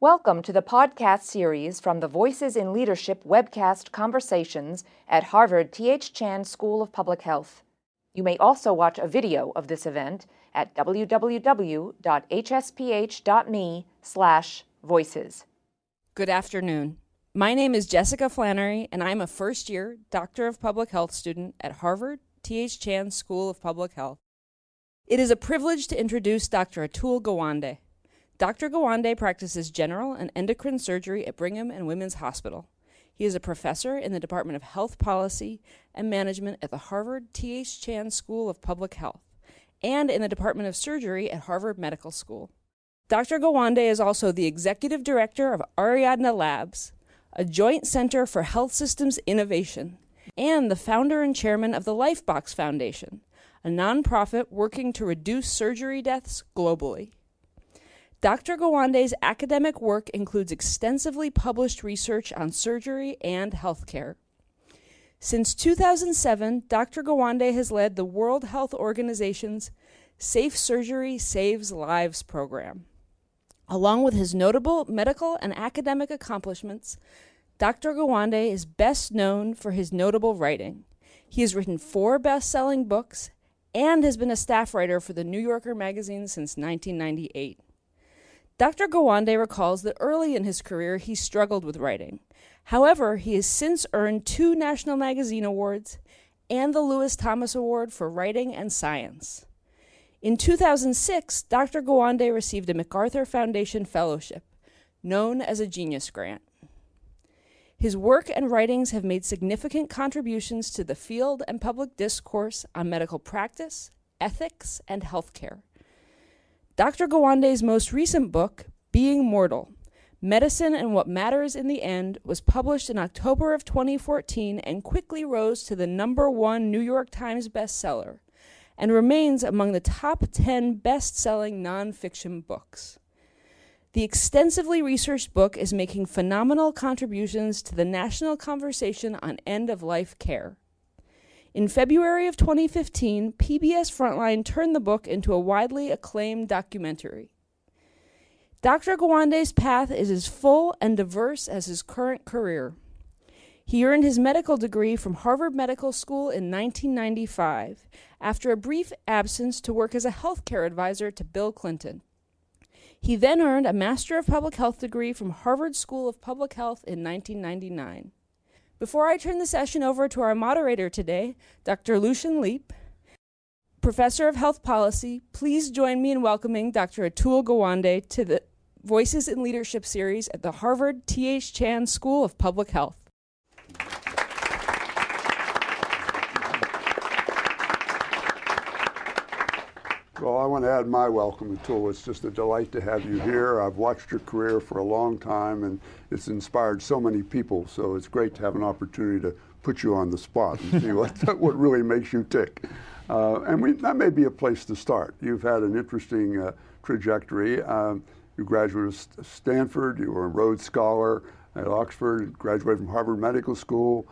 Welcome to the podcast series from the Voices in Leadership webcast conversations at Harvard T.H. Chan School of Public Health. You may also watch a video of this event at www.hsph.me/voices. Good afternoon. My name is Jessica Flannery, and I'm a first year Doctor of Public Health student at Harvard T.H. Chan School of Public Health. It is a privilege to introduce Dr. Atul Gawande. Dr. Gawande practices general and endocrine surgery at Brigham and Women's Hospital. He is a professor in the Department of Health Policy and Management at the Harvard T.H. Chan School of Public Health and in the Department of Surgery at Harvard Medical School. Dr. Gawande is also the executive director of Ariadne Labs, a joint center for health systems innovation, and the founder and chairman of the Lifebox Foundation, a nonprofit working to reduce surgery deaths globally. Dr. Gawande's academic work includes extensively published research on surgery and healthcare. Since 2007, Dr. Gawande has led the World Health Organization's Safe Surgery Saves Lives program. Along with his notable medical and academic accomplishments, Dr. Gawande is best known for his notable writing. He has written four best selling books and has been a staff writer for the New Yorker magazine since 1998. Dr. Gawande recalls that early in his career he struggled with writing. However, he has since earned two National Magazine Awards and the Lewis Thomas Award for Writing and Science. In 2006, Dr. Gawande received a MacArthur Foundation Fellowship, known as a Genius Grant. His work and writings have made significant contributions to the field and public discourse on medical practice, ethics, and healthcare. Dr. Gawande's most recent book, Being Mortal Medicine and What Matters in the End, was published in October of 2014 and quickly rose to the number one New York Times bestseller and remains among the top 10 best selling nonfiction books. The extensively researched book is making phenomenal contributions to the national conversation on end of life care. In February of 2015, PBS Frontline turned the book into a widely acclaimed documentary. Dr. Gawande's path is as full and diverse as his current career. He earned his medical degree from Harvard Medical School in 1995 after a brief absence to work as a healthcare advisor to Bill Clinton. He then earned a Master of Public Health degree from Harvard School of Public Health in 1999. Before I turn the session over to our moderator today, Dr. Lucian Leape, Professor of Health Policy, please join me in welcoming Dr. Atul Gawande to the Voices in Leadership series at the Harvard T.H. Chan School of Public Health. Well, I want to add my welcome, Atul. It's just a delight to have you here. I've watched your career for a long time, and it's inspired so many people. So it's great to have an opportunity to put you on the spot and see what, what really makes you tick. Uh, and we, that may be a place to start. You've had an interesting uh, trajectory. Um, you graduated from Stanford, you were a Rhodes Scholar at Oxford, graduated from Harvard Medical School.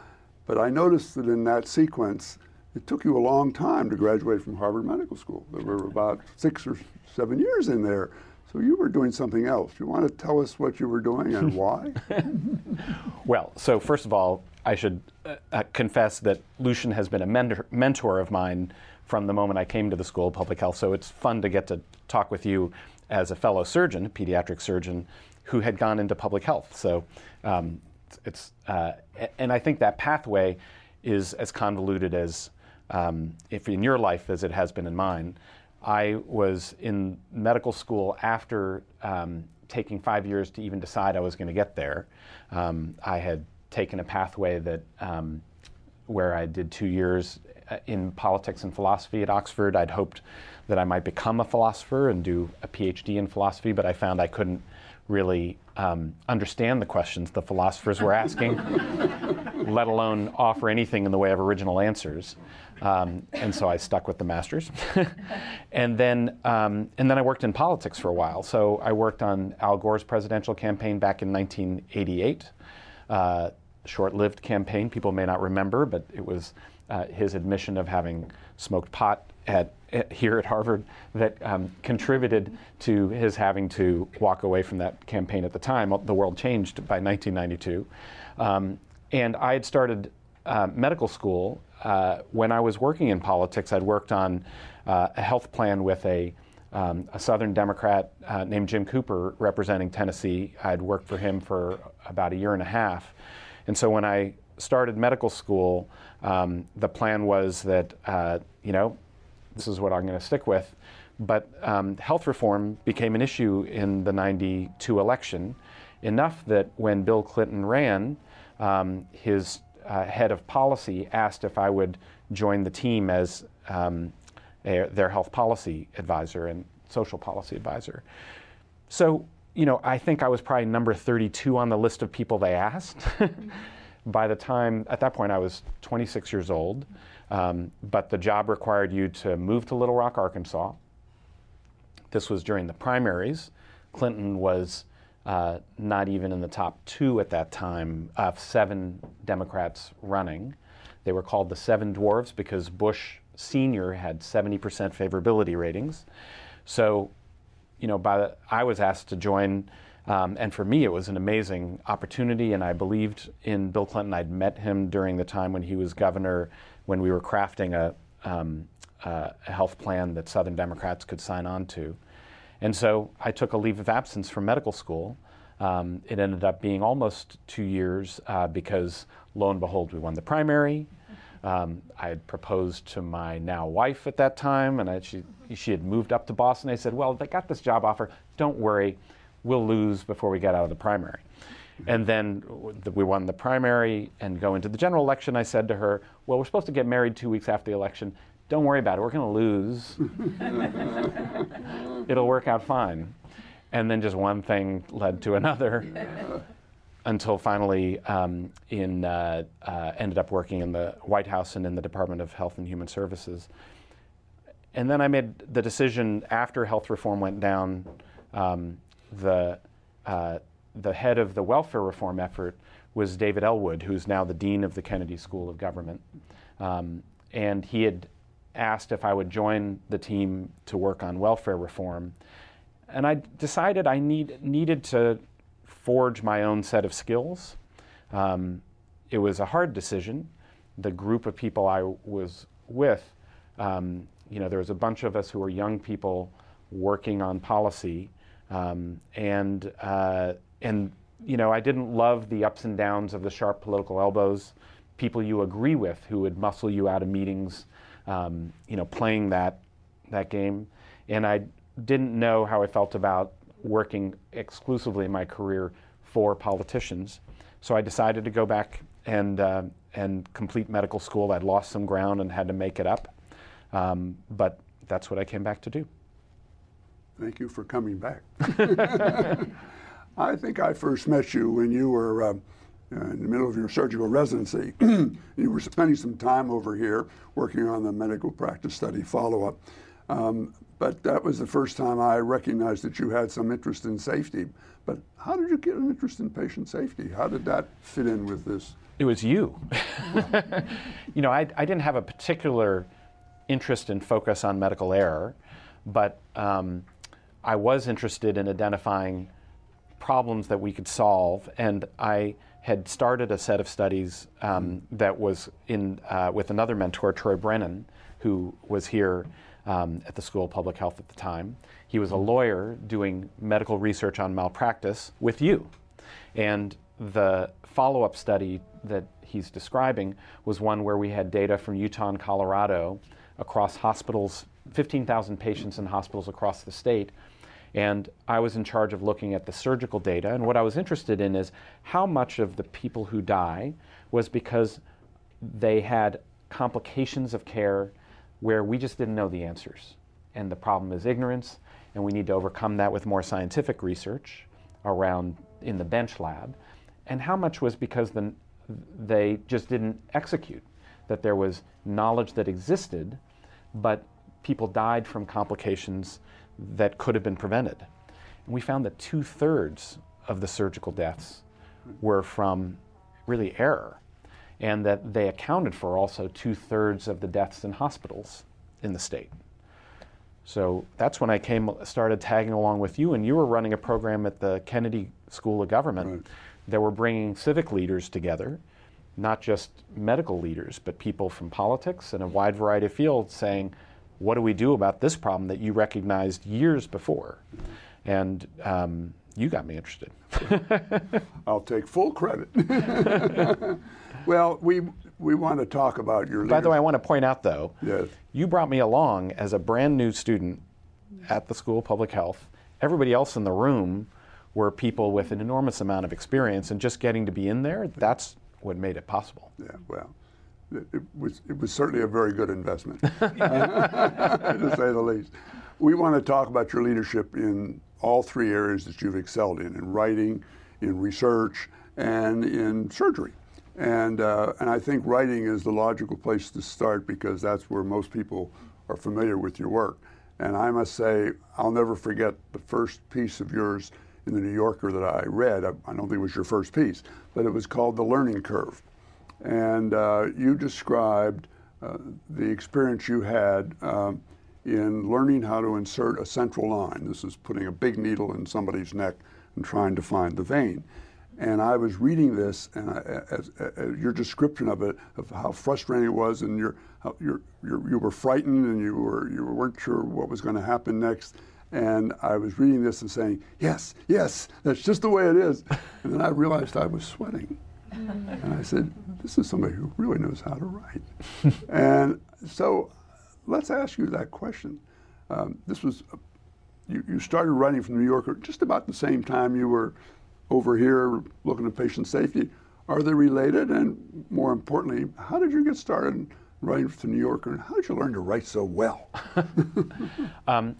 But I noticed that in that sequence, it took you a long time to graduate from Harvard Medical School. There were about six or seven years in there. So you were doing something else. Do you want to tell us what you were doing and why? well, so first of all, I should uh, confess that Lucian has been a mentor, mentor of mine from the moment I came to the School of Public Health. So it's fun to get to talk with you as a fellow surgeon, a pediatric surgeon, who had gone into public health. So um, it's, uh, and I think that pathway is as convoluted as um, if in your life as it has been in mine. I was in medical school after um, taking five years to even decide I was going to get there. Um, I had taken a pathway that um, where I did two years uh, in politics and philosophy at Oxford. I'd hoped that I might become a philosopher and do a PhD in philosophy, but I found I couldn't really um, understand the questions the philosophers were asking, let alone offer anything in the way of original answers. Um, and so I stuck with the masters, and then um, and then I worked in politics for a while. So I worked on Al Gore's presidential campaign back in 1988. Uh, short-lived campaign. People may not remember, but it was uh, his admission of having smoked pot at, at, here at Harvard that um, contributed to his having to walk away from that campaign at the time. The world changed by 1992. And I had started uh, medical school uh, when I was working in politics. I'd worked on uh, a health plan with a, um, a Southern Democrat uh, named Jim Cooper representing Tennessee. I'd worked for him for about a year and a half. And so when I started medical school, um, the plan was that, uh, you know, this is what I'm going to stick with. But um, health reform became an issue in the 92 election, enough that when Bill Clinton ran, um, his uh, head of policy asked if I would join the team as um, a, their health policy advisor and social policy advisor. So, you know, I think I was probably number 32 on the list of people they asked. By the time, at that point, I was 26 years old, um, but the job required you to move to Little Rock, Arkansas. This was during the primaries. Clinton was uh, not even in the top two at that time of seven Democrats running. They were called the Seven Dwarfs because Bush Sr. had 70% favorability ratings. So, you know, by the, I was asked to join, um, and for me, it was an amazing opportunity. And I believed in Bill Clinton. I'd met him during the time when he was governor, when we were crafting a, um, uh, a health plan that Southern Democrats could sign on to. And so I took a leave of absence from medical school. Um, it ended up being almost two years uh, because, lo and behold, we won the primary. Um, I had proposed to my now wife at that time, and I, she, she had moved up to Boston. I said, Well, they got this job offer. Don't worry, we'll lose before we get out of the primary. And then we won the primary and go into the general election. I said to her, Well, we're supposed to get married two weeks after the election. Don't worry about it. We're going to lose. It'll work out fine. And then just one thing led to another until finally um, in, uh, uh, ended up working in the White House and in the Department of Health and Human Services. And then I made the decision after health reform went down, um, the, uh, the head of the welfare reform effort was David Ellwood, who's now the dean of the Kennedy School of Government. Um, and he had asked if I would join the team to work on welfare reform. And I decided I need, needed to forge my own set of skills. Um, it was a hard decision. The group of people I was with, um, you know, there was a bunch of us who were young people working on policy, um, and uh, and you know, I didn't love the ups and downs of the sharp political elbows. People you agree with who would muscle you out of meetings um, you know, playing that that game, and I didn't know how I felt about working exclusively in my career for politicians. So I decided to go back and uh, and complete medical school. I'd lost some ground and had to make it up, um, but that's what I came back to do. Thank you for coming back. I think I first met you when you were. Uh, uh, in the middle of your surgical residency. you were spending some time over here working on the medical practice study follow up. Um, but that was the first time I recognized that you had some interest in safety. But how did you get an interest in patient safety? How did that fit in with this? It was you. you know, I, I, didn't have a particular interest and focus on medical error, but um, I was interested in identifying problems that we could solve, and I had started a set of studies um, that was in uh, with another mentor, Troy Brennan, who was here um, at the School of Public Health at the time. He was a lawyer doing medical research on malpractice with you, and the follow-up study that he's describing was one where we had data from Utah and Colorado across hospitals, 15,000 patients in hospitals across the state and I was in charge of looking at the surgical data. And what I was interested in is how much of the people who die was because they had complications of care where we just didn't know the answers. And the problem is ignorance, and we need to overcome that with more scientific research around in the bench lab. And how much was because the, they just didn't execute, that there was knowledge that existed, but people died from complications that could have been prevented. And we found that two thirds of the surgical deaths were from really error, and that they accounted for also two thirds of the deaths in hospitals. in the state. So that's when I came, started tagging along with you, and you were running a program at the Kennedy School of Government Right. that were bringing civic leaders together, not just medical leaders, but people from politics and a wide variety of fields saying, what do we do about this problem that you recognized years before? And um, you got me interested. I'll take full credit. well, we we want to talk about your. By the way, I want to point out though, Yes. you brought me along as a brand new student at the School of Public Health. Everybody else in the room were people with an enormous amount of experience, and just getting to be in there, that's what made it possible. Yeah, well, it, was it was certainly a very good investment, to say the least. We want to talk about your leadership in all three areas that you've excelled in: in writing, in research, and in surgery. And uh, and I think writing is the logical place to start because that's where most people are familiar with your work. And I must say, I'll never forget the first piece of yours in the New Yorker that I read. I, I don't think it was your first piece, but it was called The Learning Curve. And uh, you described uh, the experience you had um, in learning how to insert a central line. This is putting a big needle in somebody's neck and trying to find the vein. And I was reading this, and I, as, as your description of it, of how frustrating it was, and you were frightened, and you were you weren't sure what was going to happen next. And I was reading this and saying, "Yes, yes, that's just the way it is." And then I realized I was sweating, and I said, "This is somebody who really knows how to write." and so, let's ask you that question. Um, this was you, you started writing from the New Yorker just about the same time you were over here looking at patient safety. Are they related? And more importantly, how did you get started writing for the New Yorker? And how did you learn to write so well? Um,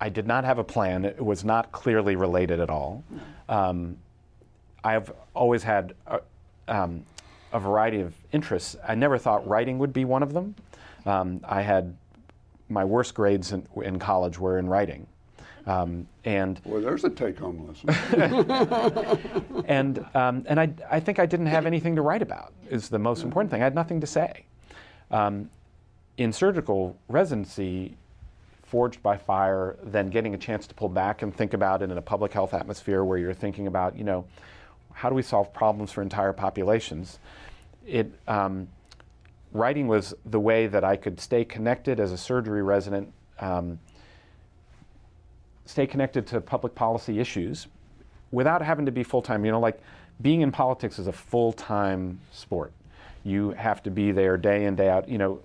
I did not have a plan. It was not clearly related at all. Um, I've always had a, um, a variety of interests. I never thought writing would be one of them. Um, I had my worst grades in, in college were in writing. Um, and Well, there's a take-home lesson. and um, and I, I think I didn't have anything to write about is the most important thing. I had nothing to say. Um, in surgical residency, forged by fire, then getting a chance to pull back and think about it in a public health atmosphere where you're thinking about, you know, how do we solve problems for entire populations? It um, writing was the way that I could stay connected as a surgery resident. Um, stay connected to public policy issues without having to be full time. You know, like being in politics is a full time sport. You have to be there day in, day out. You know,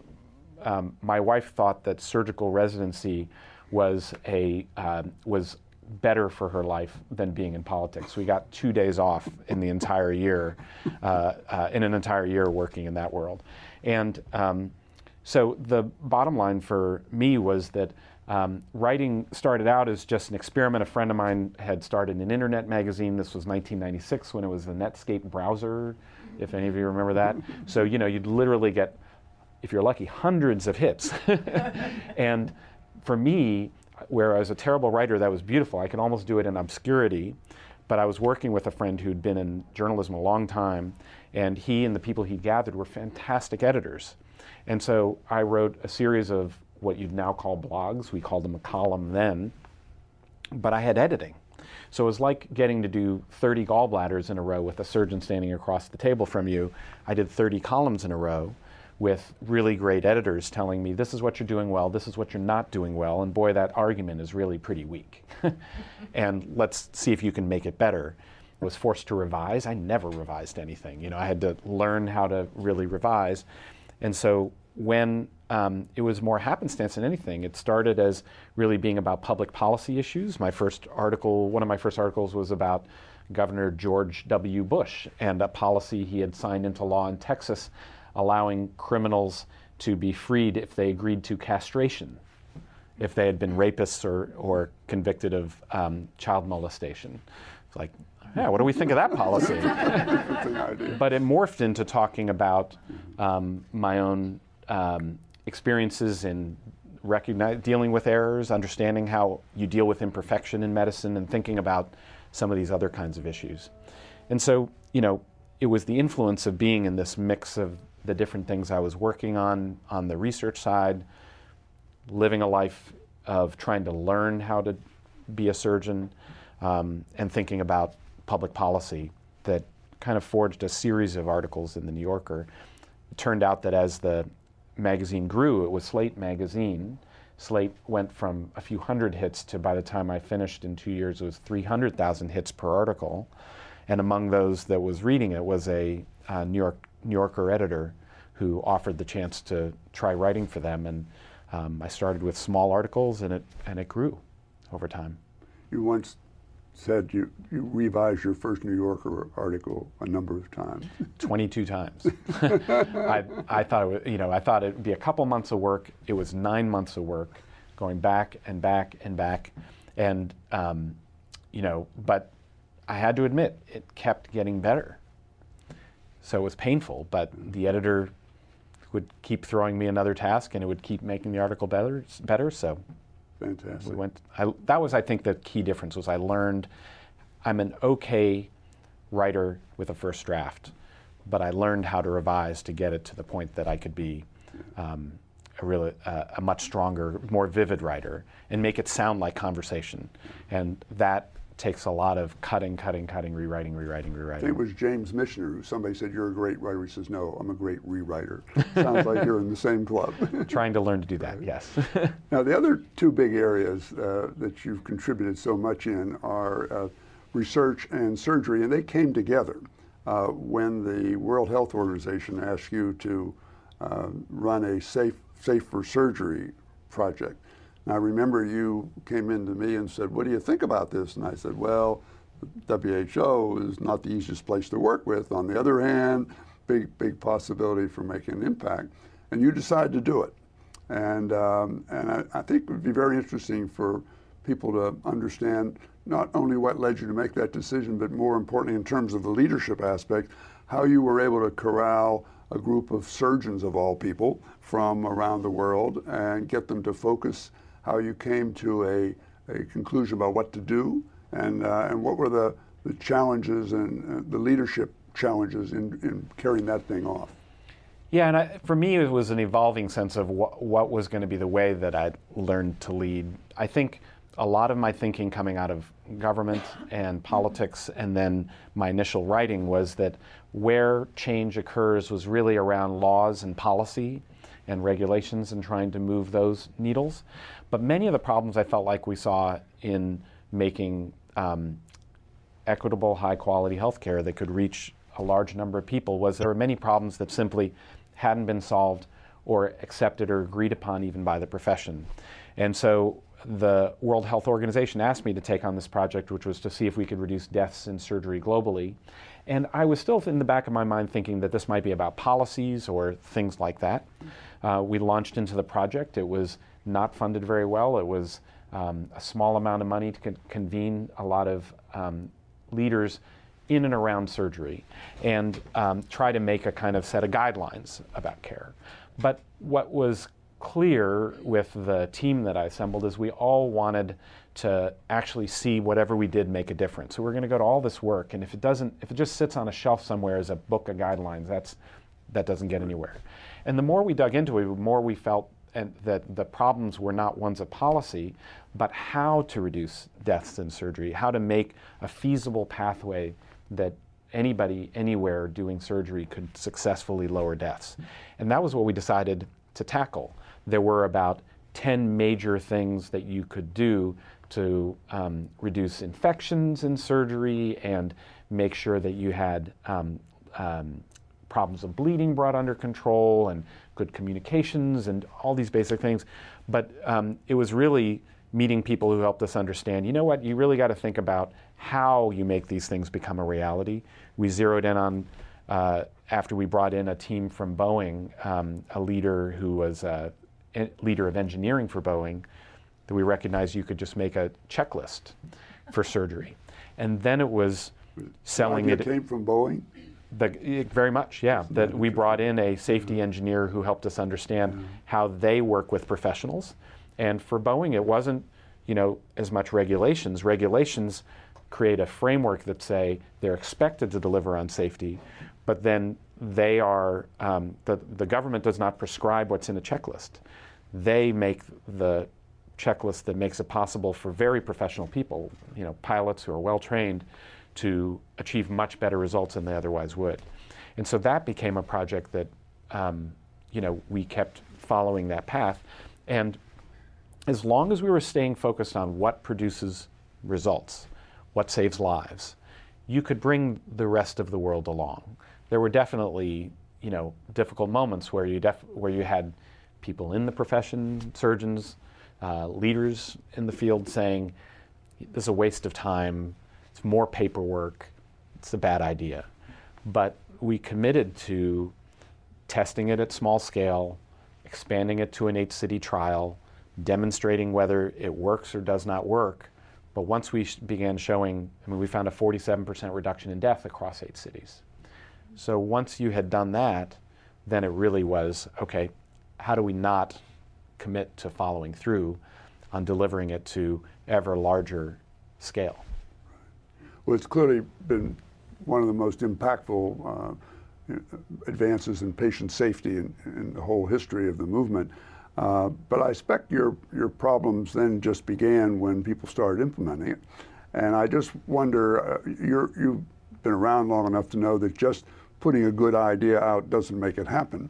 um, my wife thought that surgical residency was a um, was better for her life than being in politics. We got two days off in the entire year, uh, uh, in an entire year working in that world, and um, so the bottom line for me was that um, writing started out as just an experiment. A friend of mine had started an internet magazine. This was 1996 when it was the Netscape browser, if any of you remember that. So, you know, you'd literally get, if you're lucky, hundreds of hits. and for me, where I was a terrible writer, that was beautiful. I could almost do it in obscurity. But I was working with a friend who'd been in journalism a long time, and he and the people he'd gathered were fantastic editors. And so I wrote a series of what you'd now call blogs. We called them a column then. But I had editing. So it was like getting to do 30 gallbladders in a row with a surgeon standing across the table from you. I did 30 columns in a row with really great editors telling me this is what you're doing well, this is what you're not doing well, and boy, that argument is really pretty weak. and let's see if you can make it better. I was forced to revise. I never revised anything. You know, I had to learn how to really revise. And so when um, it was more happenstance than anything, it started as really being about public policy issues. My first article, one of my first articles was about Governor George W. Bush and a policy he had signed into law in Texas allowing criminals to be freed if they agreed to castration, if they had been rapists or, or convicted of um, child molestation. It's like, yeah, what do we think of that policy? But it morphed into talking about um, my own um, experiences in recognize, dealing with errors, understanding how you deal with imperfection in medicine, and thinking about some of these other kinds of issues. And so, you know, it was the influence of being in this mix of the different things I was working on on the research side, living a life of trying to learn how to be a surgeon um, and thinking about public policy that kind of forged a series of articles in the New Yorker. It turned out that as the magazine grew, it was Slate magazine. Slate went from a few hundred hits to by the time I finished in two years, it was 300,000 hits per article. And among those that was reading it was a uh, New, York, New Yorker editor who offered the chance to try writing for them. And um, I started with small articles and it, and it grew over time. You once said you, you revised your first New Yorker article a number of times. 22 times. I, I thought it was, you know, I thought it would be a couple months of work. It was nine months of work, going back and back and back, and um, you know, but I had to admit it kept getting better. So it was painful, but the editor would keep throwing me another task, and it would keep making the article better. Better, so Fantastic. we went. I, that was, I think, the key difference was I learned I'm an okay writer with a first draft, but I learned how to revise to get it to the point that I could be um, a really uh, a much stronger, more vivid writer and make it sound like conversation, and that takes a lot of cutting, cutting, cutting, rewriting, rewriting, think it was James Michener who somebody said, You're a great writer. He says, No, I'm a great rewriter. Sounds like you're in the same club. Trying to learn to do that. Yes. now, the other two big areas uh, that you've contributed so much in are uh, research and surgery, and they came together uh, when the World Health Organization asked you to uh, run a safe, safe for surgery project. I remember you came in to me and said, What do you think about this? And I said, Well, WHO is not the easiest place to work with. On the other hand, big, big possibility for making an impact. And you decided to do it. And, um, and I, I think it would be very interesting for people to understand not only what led you to make that decision, but more importantly, in terms of the leadership aspect, how you were able to corral a group of surgeons of all people from around the world and get them to focus how you came to a, a conclusion about what to do and, uh, and what were the, the challenges and uh, the leadership challenges in, in carrying that thing off. Yeah, and I, for me, it was an evolving sense of what, what was going to be the way that I'd learned to lead. I think a lot of my thinking coming out of government and politics, and then my initial writing was that where change occurs was really around laws and policy and regulations and trying to move those needles. But many of the problems I felt like we saw in making um, equitable, high quality healthcare that could reach a large number of people was there were many problems that simply hadn't been solved or accepted or agreed upon even by the profession. And so the World Health Organization asked me to take on this project, which was to see if we could reduce deaths in surgery globally. And I was still in the back of my mind thinking that this might be about policies or things like that. Uh, we launched into the project. It was not funded very well. It was um, a small amount of money to con- convene a lot of um, leaders in and around surgery and um, try to make a kind of set of guidelines about care. But what was clear with the team that I assembled is we all wanted to actually see whatever we did make a difference. So we're going to go to all this work, and if it doesn't, if it just sits on a shelf somewhere as a book of guidelines, that's that doesn't get anywhere. And the more we dug into it, the more we felt and that the problems were not ones of policy, but how to reduce deaths in surgery, how to make a feasible pathway that anybody anywhere doing surgery could successfully lower deaths. And that was what we decided to tackle. There were about 10 major things that you could do to um, reduce infections in surgery and make sure that you had um, um, problems of bleeding brought under control and good communications and all these basic things. But um, it was really meeting people who helped us understand you know what, you really got to think about how you make these things become a reality. We zeroed in on, uh, after we brought in a team from Boeing, um, a leader who was a leader of engineering for Boeing, that we recognized you could just make a checklist for surgery. And then it was selling The it. came from Boeing. The, very much, yeah. That we brought in a safety engineer who helped us understand how they work with professionals. And for Boeing, it wasn't, you know, as much regulations. Regulations create a framework that say they're expected to deliver on safety, but then they are um, the the government does not prescribe what's in a checklist. they make the checklist that makes it possible for very professional people, you know, pilots who are well trained, to achieve much better results than they otherwise would. And so that became a project that, um, you know, we kept following that path. And as long as we were staying focused on what produces results, what saves lives, you could bring the rest of the world along. There were definitely, you know, difficult moments where you def- where you had people in the profession, surgeons, uh, leaders in the field saying, "This is a waste of time. It's more paperwork. It's a bad idea." But we committed to testing it at small scale, expanding it to an eight city trial, demonstrating whether it works or does not work. But once we sh- began showing, I mean, we found a 47% reduction in death across eight cities. So once you had done that, then it really was okay, how do we not commit to following through on delivering it to ever larger scale? Well, it's clearly been one of the most impactful uh, advances in patient safety in, in, the whole history of the movement. Uh, but I expect your, your problems then just began when people started implementing it. And I just wonder, uh, you're, you've been around long enough to know that just putting a good idea out doesn't make it happen.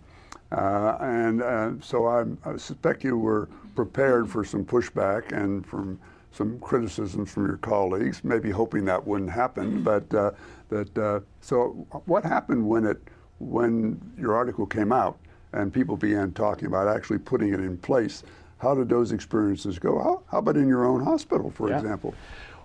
Uh, and uh, so I, I, suspect you were prepared for some pushback and from some criticisms from your colleagues, maybe hoping that wouldn't happen. But uh, that uh, so what happened when it when your article came out and people began talking about actually putting it in place? How did those experiences go? How, how about in your own hospital, for yeah. example?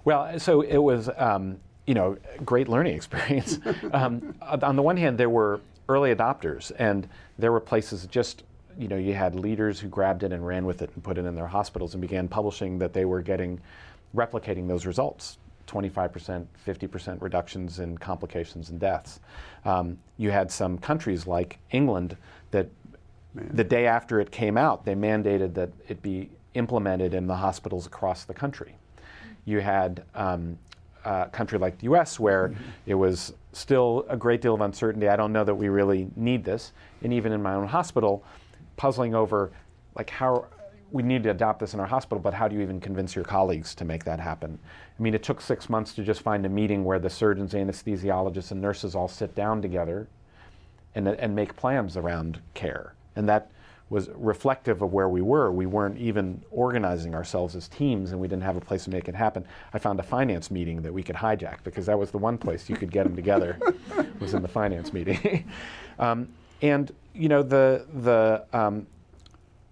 Well, so it was. Um, you know, great learning experience. um, on the one hand, there were early adopters, and there were places just you know you had leaders who grabbed it and ran with it and put it in their hospitals and began publishing that they were getting replicating those results 25%, 50% reductions in complications and deaths. Um, you had some countries like England that Man. the day after it came out, they mandated that it be implemented in the hospitals across the country. You had um, uh, country like the US where mm-hmm. it was still a great deal of uncertainty. I don't know that we really need this. And even in my own hospital, puzzling over like how we need to adopt this in our hospital, but how do you even convince your colleagues to make that happen? I mean, it took six months to just find a meeting where the surgeons, anesthesiologists, and nurses all sit down together and, and make plans around care. And that was reflective of where we were. We weren't even organizing ourselves as teams, and we didn't have a place to make it happen. I found a finance meeting that we could hijack because that was the one place you could get them together was in the finance meeting. um, and you know the the um,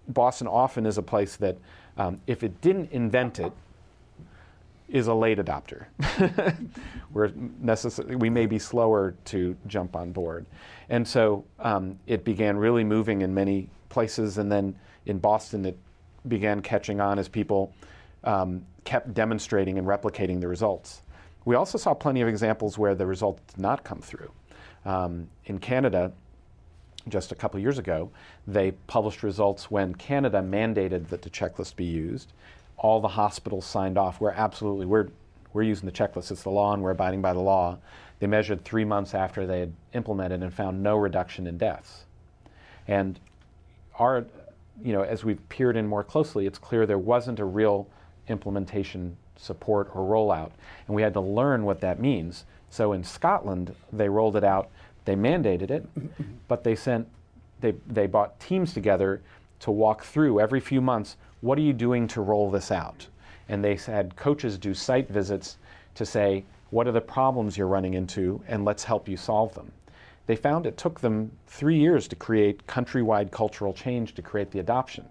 Boston often is a place that um, if it didn't invent it, is a late adopter. We're necessarily we may be slower to jump on board, and so um, it began really moving in many places, and then in Boston, it began catching on as people um, kept demonstrating and replicating the results. We also saw plenty of examples where the results did not come through. Um, in Canada, just a couple years ago, they published results when Canada mandated that the checklist be used. All the hospitals signed off. We're absolutely we're we're using the checklist. It's the law, and we're abiding by the law. They measured three months after they had implemented and found no reduction in deaths. And our, you know, as we've peered in more closely, it's clear there wasn't a real implementation support or rollout. And we had to learn what that means. So in Scotland, they rolled it out, they mandated it, but they sent, they, they brought teams together to walk through every few months what are you doing to roll this out? And they had coaches do site visits to say, what are the problems you're running into, and let's help you solve them they found it took them three years to create countrywide cultural change to create the adoption.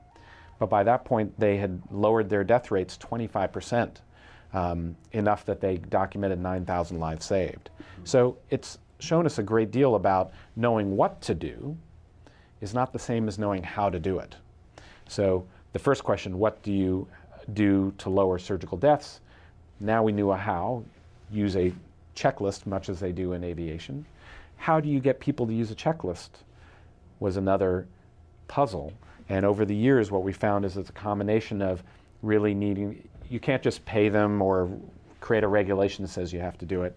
But by that point, they had lowered their death rates 25%, um, enough that they documented 9,000 lives saved. So it's shown us a great deal about knowing what to do is not the same as knowing how to do it. So the first question, what do you do to lower surgical deaths? Now we knew a how, use a checklist, much as they do in aviation how do you get people to use a checklist was another puzzle. And over the years, what we found is it's a combination of really needing, you can't just pay them or create a regulation that says you have to do it.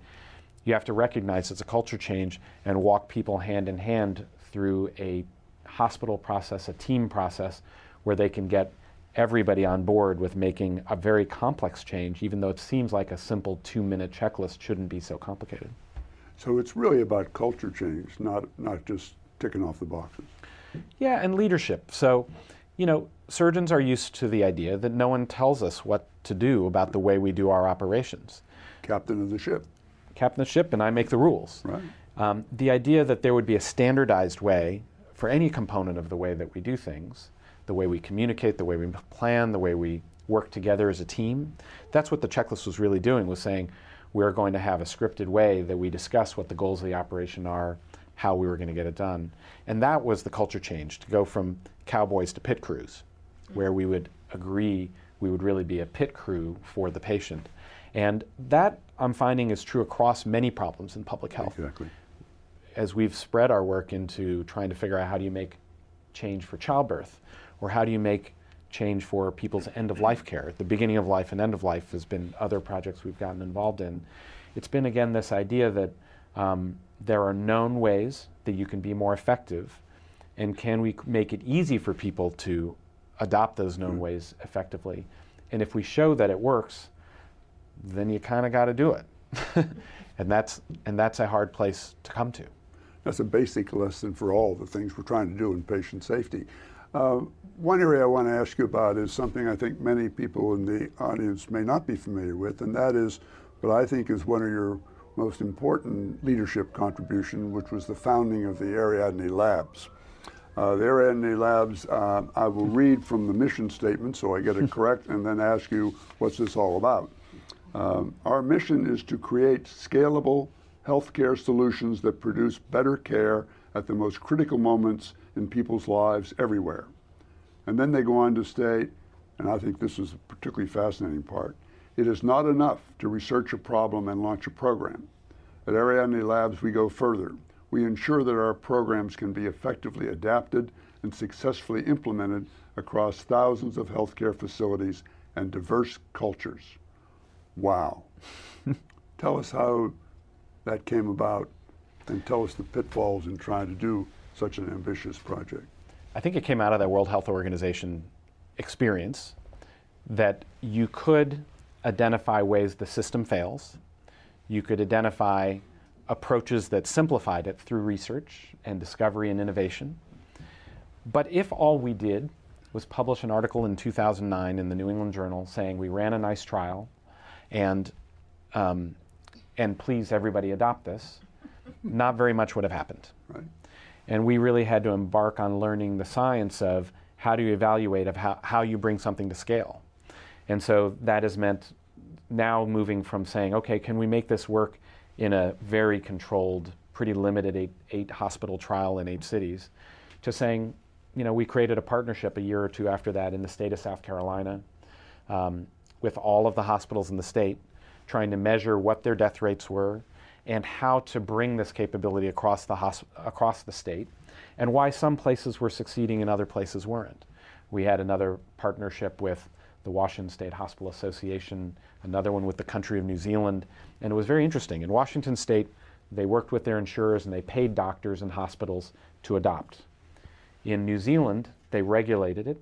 You have to recognize it's a culture change and walk people hand in hand through a hospital process, a team process, where they can get everybody on board with making a very complex change, even though it seems like a simple two minute checklist shouldn't be so complicated. So it's really about culture change, not, not just ticking off the boxes. Yeah, and leadership. So, you know, surgeons are used to the idea that no one tells us what to do about the way we do our operations. Captain of the ship. Captain the ship, and I make the rules. Right. Um, the idea that there would be a standardized way for any component of the way that we do things, the way we communicate, the way we plan, the way we work together as a team, that's what the checklist was really doing, was saying we're going to have a scripted way that we discuss what the goals of the operation are, how we were going to get it done. And that was the culture change, to go from cowboys to pit crews, where we would agree we would really be a pit crew for the patient. And that I'm finding is true across many problems in public health. Exactly. As we've spread our work into trying to figure out how do you make change for childbirth, or how do you make change for people's end of life care. The beginning of life and end of life has been other projects we've gotten involved in. It's been again this idea that um, there are known ways that you can be more effective, and can we make it easy for people to adopt those known mm-hmm. ways effectively? And if we show that it works, then you kind of got to do it. and that's and that's a hard place to come to. That's a basic lesson for all the things we're trying to do in patient safety. Uh, one area I want to ask you about is something I think many people in the audience may not be familiar with, and that is what I think is one of your most important leadership contribution, which was the founding of the Ariadne Labs. Uh, the Ariadne Labs, uh, I will read from the mission statement so I get it correct and then ask you what's this all about. Um, our mission is to create scalable healthcare solutions that produce better care at the most critical moments in people's lives everywhere. And then they go on to state, and I think this is a particularly fascinating part it is not enough to research a problem and launch a program. At Ariadne Labs, we go further. We ensure that our programs can be effectively adapted and successfully implemented across thousands of healthcare facilities and diverse cultures. Wow. tell us how that came about and tell us the pitfalls in trying to do such an ambitious project. I think it came out of that World Health Organization experience that you could identify ways the system fails, you could identify approaches that simplified it through research and discovery and innovation. But if all we did was publish an article in 2009 in the New England Journal saying we ran a nice trial and, um, and please everybody adopt this, not very much would have happened. Right. And we really had to embark on learning the science of how do you evaluate of how, how you bring something to scale. And so that has meant now moving from saying, okay, can we make this work in a very controlled, pretty limited eight, eight hospital trial in eight cities, to saying, you know, we created a partnership a year or two after that in the state of South Carolina um, with all of the hospitals in the state, trying to measure what their death rates were and how to bring this capability across the, hosp- across the state and why some places were succeeding and other places weren't. We had another partnership with the Washington State Hospital Association, another one with the country of New Zealand, and it was very interesting. In Washington State, they worked with their insurers and they paid doctors and hospitals to adopt. In New Zealand, they regulated it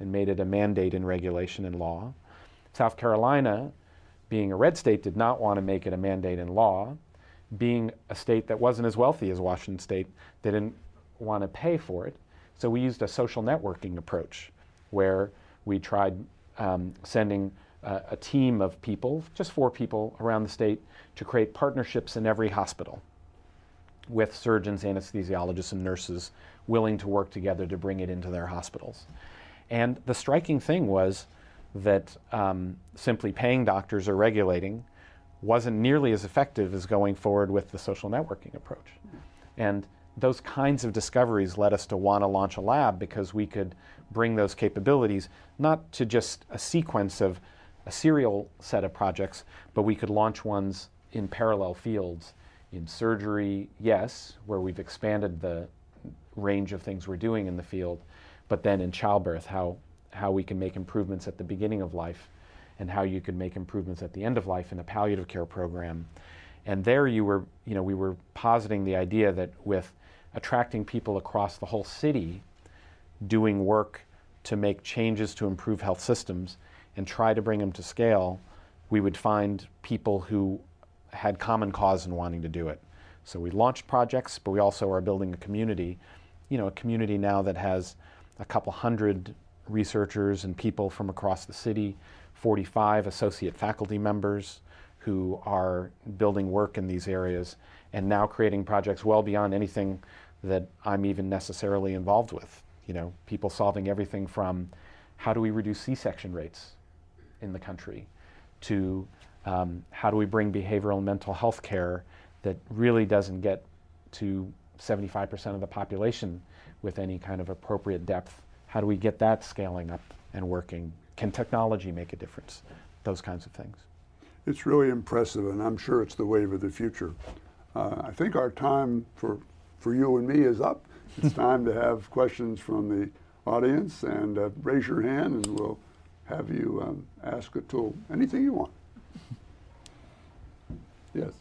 and made it a mandate in regulation and law. South Carolina, being a red state, did not want to make it a mandate in law. Being a state that wasn't as wealthy as Washington State, they didn't want to pay for it. So we used a social networking approach where we tried um, sending uh, a team of people, just four people around the state, to create partnerships in every hospital with surgeons, anesthesiologists, and nurses willing to work together to bring it into their hospitals. And the striking thing was that um, simply paying doctors or regulating wasn't nearly as effective as going forward with the social networking approach. And those kinds of discoveries led us to want to launch a lab because we could bring those capabilities not to just a sequence of a serial set of projects, but we could launch ones in parallel fields. In surgery, yes, where we've expanded the range of things we're doing in the field, but then in childbirth, how, how we can make improvements at the beginning of life and how you can make improvements at the end of life in a palliative care program. And there you were, you know, we were positing the idea that with attracting people across the whole city doing work to make changes to improve health systems and try to bring them to scale, we would find people who had common cause in wanting to do it. So we launched projects, but we also are building a community, you know, a community now that has a couple hundred researchers and people from across the city, 45 associate faculty members who are building work in these areas and now creating projects well beyond anything that I'm even necessarily involved with. You know, people solving everything from how do we reduce C-section rates in the country to um, how do we bring behavioral and mental health care that really doesn't get to 75% of the population with any kind of appropriate depth. How do we get that scaling up and working? Can technology make a difference? Those kinds of things. It's really impressive, and I'm sure it's the wave of the future. Uh, I think our time for, for you and me is up. It's time to have questions from the audience, and uh, raise your hand, and we'll have you um, ask Atul anything you want. Yes.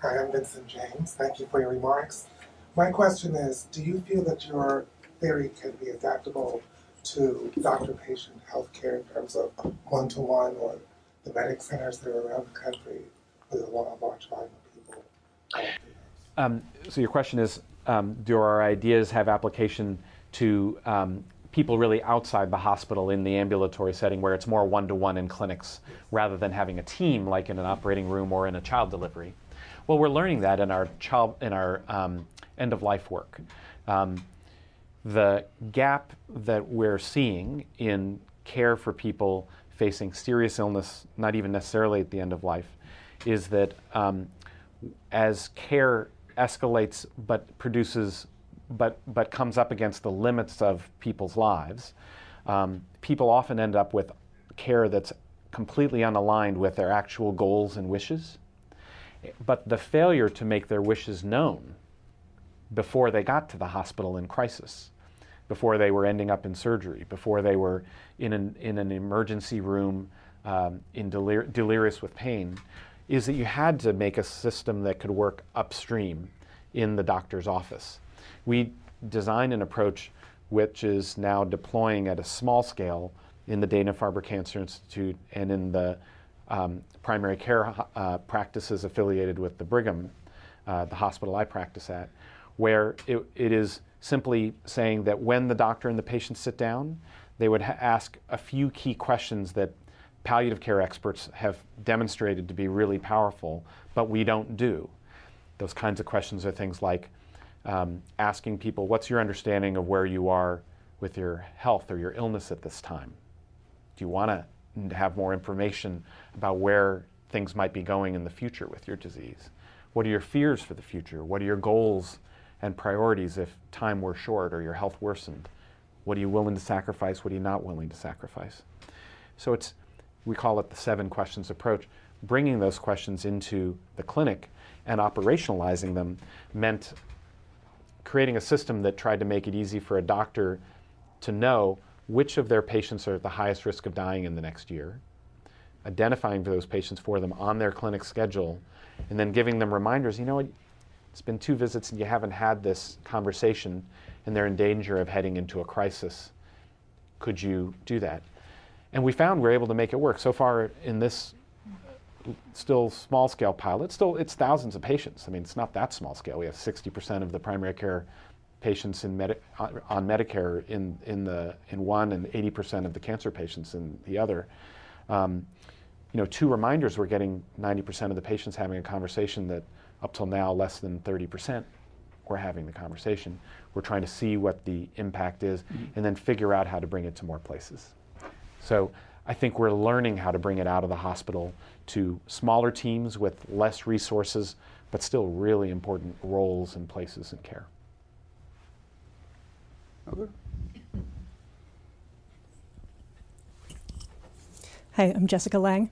Hi, I'm Vincent James. Thank you for your remarks. My question is Do you feel that your theory can be adaptable to doctor patient healthcare in terms of one to one or the medic centers that are around the country with a large volume of people? Um, so, your question is um, Do our ideas have application to um, people really outside the hospital in the ambulatory setting where it's more one to one in clinics rather than having a team like in an operating room or in a child delivery? Well, we're learning that in our child in our um, end of life work. Um, the gap that we're seeing in care for people facing serious illness, not even necessarily at the end of life, is that um, as care escalates but produces but but comes up against the limits of people's lives, um, people often end up with care that's completely unaligned with their actual goals and wishes. But the failure to make their wishes known before they got to the hospital in crisis, before they were ending up in surgery, before they were in an, in an emergency room um, in delir- delirious with pain, is that you had to make a system that could work upstream in the doctor's office. We designed an approach which is now deploying at a small scale in the Dana Farber Cancer Institute and in the um, primary care uh, practices affiliated with the Brigham, uh, the hospital I practice at, where it, it is simply saying that when the doctor and the patient sit down, they would ask a few key questions that palliative care experts have demonstrated to be really powerful, but we don't do. Those kinds of questions are things like um, asking people, What's your understanding of where you are with your health or your illness at this time? Do you want to have more information about where things might be going in the future with your disease? What are your fears for the future? What are your goals and priorities if time were short or your health worsened? What are you willing to sacrifice? What are you not willing to sacrifice? So it's, we call it the seven questions approach. Bringing those questions into the clinic and operationalizing them meant creating a system that tried to make it easy for a doctor to know which of their patients are at the highest risk of dying in the next year, identifying those patients for them on their clinic schedule, and then giving them reminders you know what, it's been two visits and you haven't had this conversation, and they're in danger of heading into a crisis. Could you do that? And we found we're able to make it work. So far in this still small scale pilot, still it's thousands of patients. I mean, it's not that small scale. We have 60% of the primary care patients in Medi- on Medicare in, in, the, in one and 80% of the cancer patients in the other. Um, you know, two reminders, we're getting 90% of the patients having a conversation that up till now less than 30% were having the conversation. We're trying to see what the impact is mm-hmm. and then figure out how to bring it to more places. So I think we're learning how to bring it out of the hospital to smaller teams with less resources, but still really important roles and places in care. Other? Hi, I'm Jessica Lang.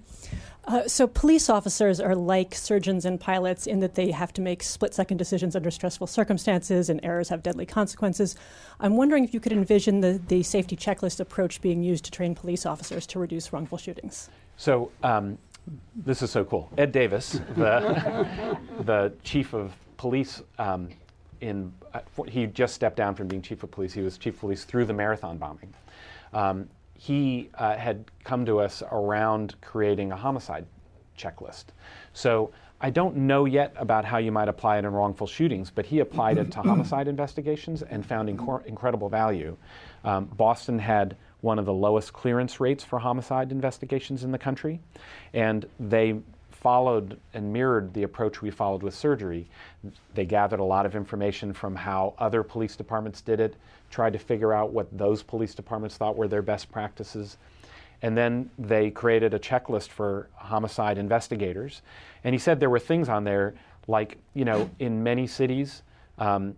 Uh, so, police officers are like surgeons and pilots in that they have to make split second decisions under stressful circumstances and errors have deadly consequences. I'm wondering if you could envision the, the safety checklist approach being used to train police officers to reduce wrongful shootings. So, um, this is so cool. Ed Davis, the, the chief of police, um, in uh, he just stepped down from being chief of police. He was chief of police through the marathon bombing. Um, he uh, had come to us around creating a homicide checklist. So I don't know yet about how you might apply it in wrongful shootings, but he applied it to homicide investigations and found inc- incredible value. Um, Boston had one of the lowest clearance rates for homicide investigations in the country, and they followed and mirrored the approach we followed with surgery. They gathered a lot of information from how other police departments did it, tried to figure out what those police departments thought were their best practices. And then they created a checklist for homicide investigators. And he said there were things on there like, you know, in many cities, um,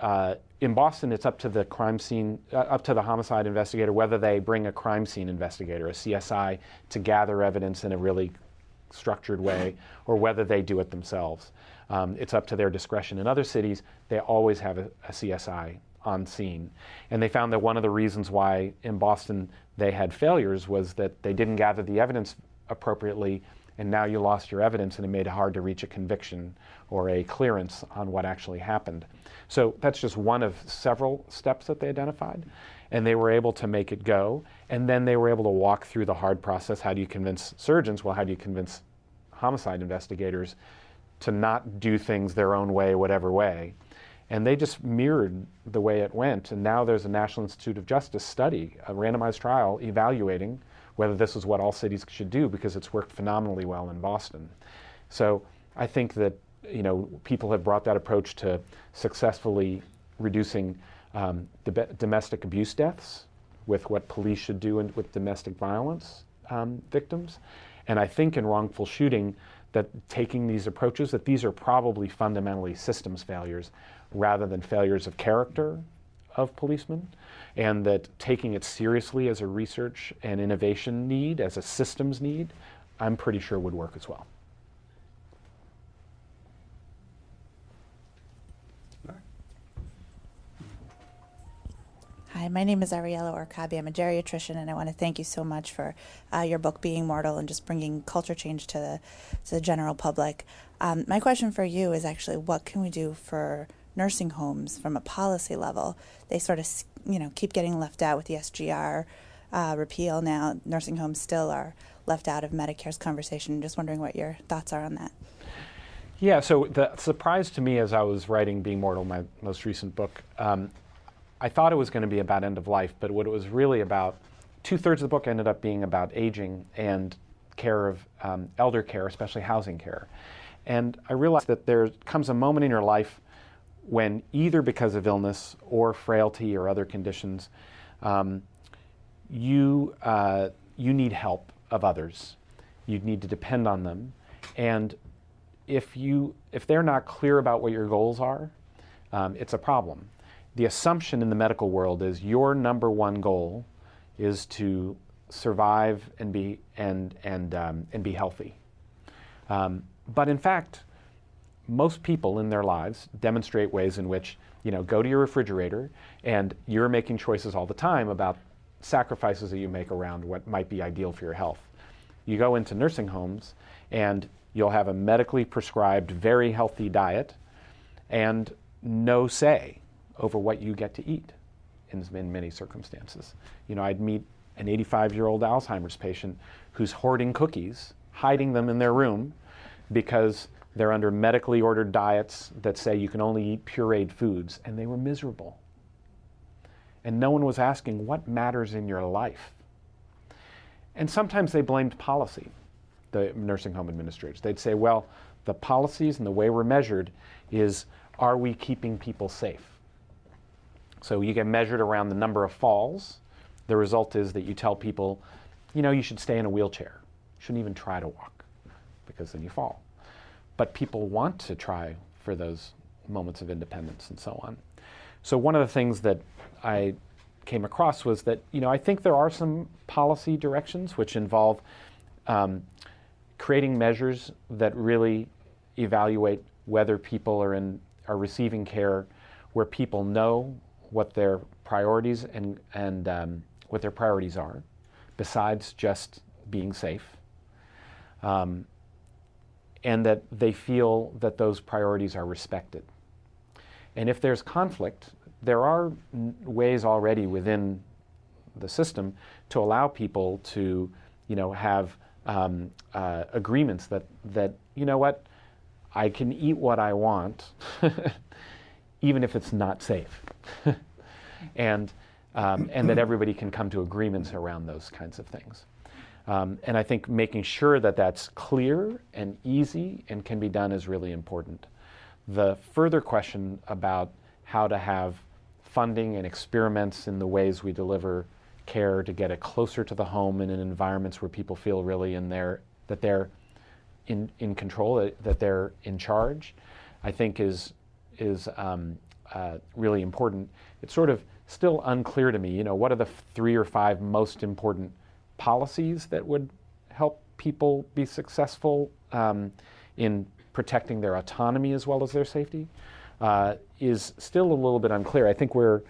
uh, in Boston, it's up to the crime scene, uh, up to the homicide investigator whether they bring a crime scene investigator, a CSI, to gather evidence in a really structured way or whether they do it themselves. Um, it's up to their discretion. In other cities, they always have a, a, CSI on scene. And they found that one of the reasons why in Boston they had failures was that they didn't gather the evidence appropriately, and now you lost your evidence and it made it hard to reach a conviction or a clearance on what actually happened. So that's just one of several steps that they identified and they were able to make it go. And then they were able to walk through the hard process. How do you convince surgeons? Well, how do you convince homicide investigators to not do things their own way, whatever way? And they just mirrored the way it went. And now there's a National Institute of Justice study, a randomized trial, evaluating whether this is what all cities should do because it's worked phenomenally well in Boston. So I think that you know people have brought that approach to successfully reducing um, domestic abuse deaths, with what police should do in, with domestic violence um, victims. And I think in wrongful shooting, that taking these approaches, that these are probably fundamentally systems failures rather than failures of character of policemen, and that taking it seriously as a research and innovation need, as a systems need, I'm pretty sure would work as well. Hi, my name is Ariella Orkabi. I'm a geriatrician, and I want to thank you so much for uh, your book, Being Mortal, and just bringing culture change to the, to the general public. Um, my question for you is actually what can we do for nursing homes from a policy level? They sort of, you know, keep getting left out with the SGR uh, repeal now. Nursing homes still are left out of Medicare's conversation. Just wondering what your thoughts are on that. Yeah, so the surprise to me as I was writing Being Mortal, my most recent book, um, I thought it was going to be about end of life, but what it was really about, two thirds of the book ended up being about aging and care of um, elder care, especially housing care. And I realized that there comes a moment in your life when, either because of illness or frailty or other conditions, um, you, uh, you need help of others. You need to depend on them. And if, you, if they're not clear about what your goals are, um, it's a problem the assumption in the medical world is your number one goal is to survive and be and and um, and be healthy. Um, but in fact, most people in their lives demonstrate ways in which you know go to your refrigerator and you're making choices all the time about sacrifices that you make around what might be ideal for your health. You go into nursing homes and you'll have a medically prescribed, very healthy diet and no say over what you get to eat in, in many circumstances. You know, I'd meet an 85 year old Alzheimer's patient who's hoarding cookies, hiding them in their room because they're under medically ordered diets that say you can only eat pureed foods, and they were miserable. And no one was asking what matters in your life. And sometimes they blamed policy, the nursing home administrators. They'd say, well, the policies and the way we're measured is are we keeping people safe? So you get measured around the number of falls. The result is that you tell people, you know, you should stay in a wheelchair. You shouldn't even try to walk because then you fall. But people want to try for those moments of independence and so on. So one of the things that I came across was that, you know, I think there are some policy directions which involve um, creating measures that really evaluate whether people are in are receiving care where people know what their priorities and, and um, what their priorities are, besides just being safe, um, and that they feel that those priorities are respected. And if there's conflict, there are n- ways already within the system to allow people to, you know, have um, uh, agreements that that you know what, I can eat what I want, even if it's not safe, and um, and that everybody can come to agreements around those kinds of things. Um, and I think making sure that that's clear and easy and can be done is really important. The further question about how to have funding and experiments in the ways we deliver care to get it closer to the home and in environments where people feel really in their that they're in, in control, that they're in charge, I think is is um, uh, really important. It's sort of still unclear to me. You know, what are the three or five most important policies that would help people be successful um, in protecting their autonomy as well as their safety? Uh, is still a little bit unclear. I think we're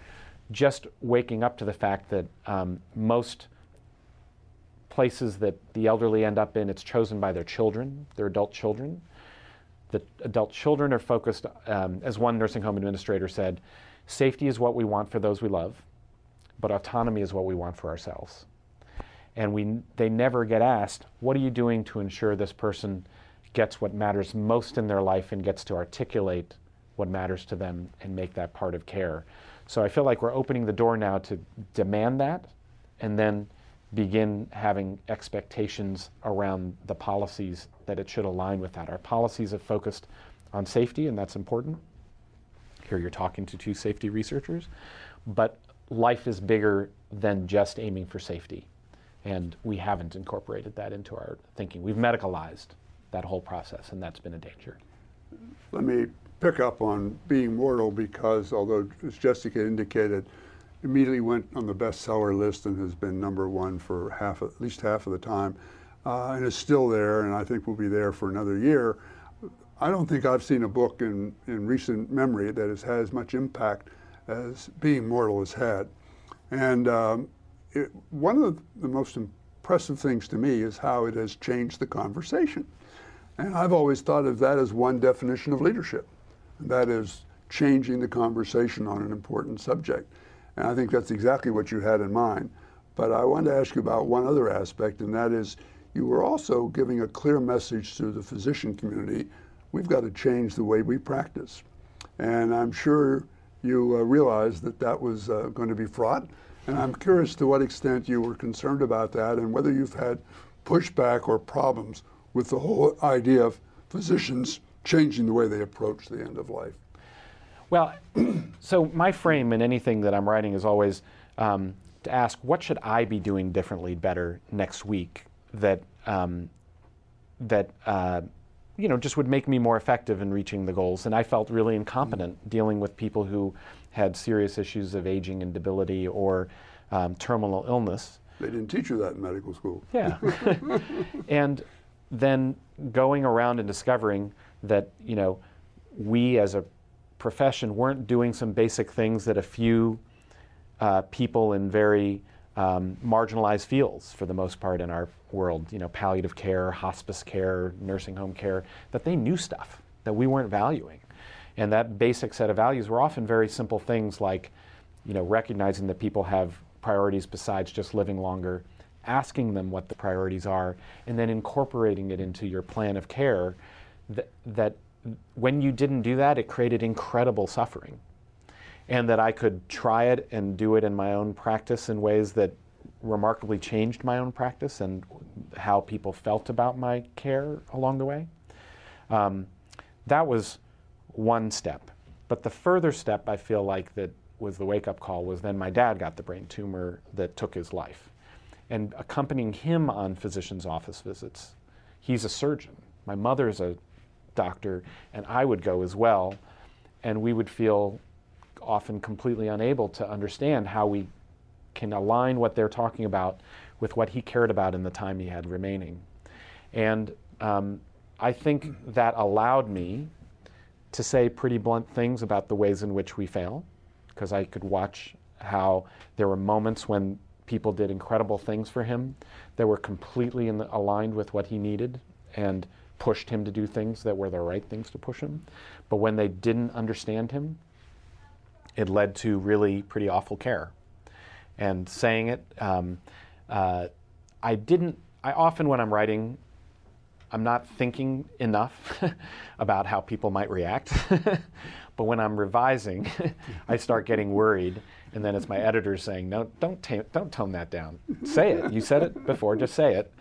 just waking up to the fact that um, most places that the elderly end up in, it's chosen by their children, their adult children. The adult children are focused, um, as one nursing home administrator said, safety is what we want for those we love, but autonomy is what we want for ourselves. And we, they never get asked, what are you doing to ensure this person gets what matters most in their life and gets to articulate what matters to them and make that part of care? So I feel like we're opening the door now to demand that and then begin having expectations around the policies that it should align with that. Our policies have focused on safety, and that's important. Here you're talking to two safety researchers, but life is bigger than just aiming for safety. And we haven't incorporated that into our thinking. We've medicalized that whole process, and that's been a danger. Let me pick up on being mortal because, although as Jessica indicated, immediately went on the bestseller list and has been number one for half, at least half of the time, uh, and is still there, and I think will be there for another year. I don't think I've seen a book in, in recent memory that has had as much impact as Being Mortal has had. And um, it, one of the most impressive things to me is how it has changed the conversation. And I've always thought of that as one definition of leadership. That is changing the conversation on an important subject. And I think that's exactly what you had in mind. But I wanted to ask you about one other aspect, and that is you were also giving a clear message to the physician community we've got to change the way we practice. And I'm sure you uh, realized that that was uh, going to be fraught. And I'm curious to what extent you were concerned about that and whether you've had pushback or problems with the whole idea of physicians changing the way they approach the end of life. Well, so my frame in anything that I'm writing is always um, to ask, what should I be doing differently, better next week that um, that uh, you know, just would make me more effective in reaching the goals. And I felt really incompetent mm-hmm. dealing with people who had serious issues of aging and debility or um, terminal illness. They didn't teach you that in medical school. Yeah. and then going around and discovering that, you know, we as a profession weren't doing some basic things that a few uh, people in very um, marginalized fields for the most part in our world, you know, palliative care, hospice care, nursing home care, that they knew stuff that we weren't valuing. And that basic set of values were often very simple things like, you know, recognizing that people have priorities besides just living longer, asking them what the priorities are, and then incorporating it into your plan of care that, that when you didn't do that, it created incredible suffering and that I could try it and do it in my own practice in ways that remarkably changed my own practice and how people felt about my care along the way. Um, that was one step. But the further step I feel like that was the wake up call was then my dad got the brain tumor that took his life. And accompanying him on physician's office visits, he's a surgeon. My mother's a doctor, and I would go as well. And we would feel often completely unable to understand how we can align what they're talking about with what he cared about in the time he had remaining. And um, I think that allowed me to say pretty blunt things about the ways in which we fail, because I could watch how there were moments when people did incredible things for him that were completely the, aligned with what he needed and pushed him to do things that were the right things to push him. But when they didn't understand him, it led to really pretty awful care. And saying it, um, uh, I didn't, I often, when I'm writing, I'm not thinking enough about how people might react. but when I'm revising, I start getting worried. And then it's my editor saying, no, don't, ta- don't tone that down. Say it. You said it before, just say it.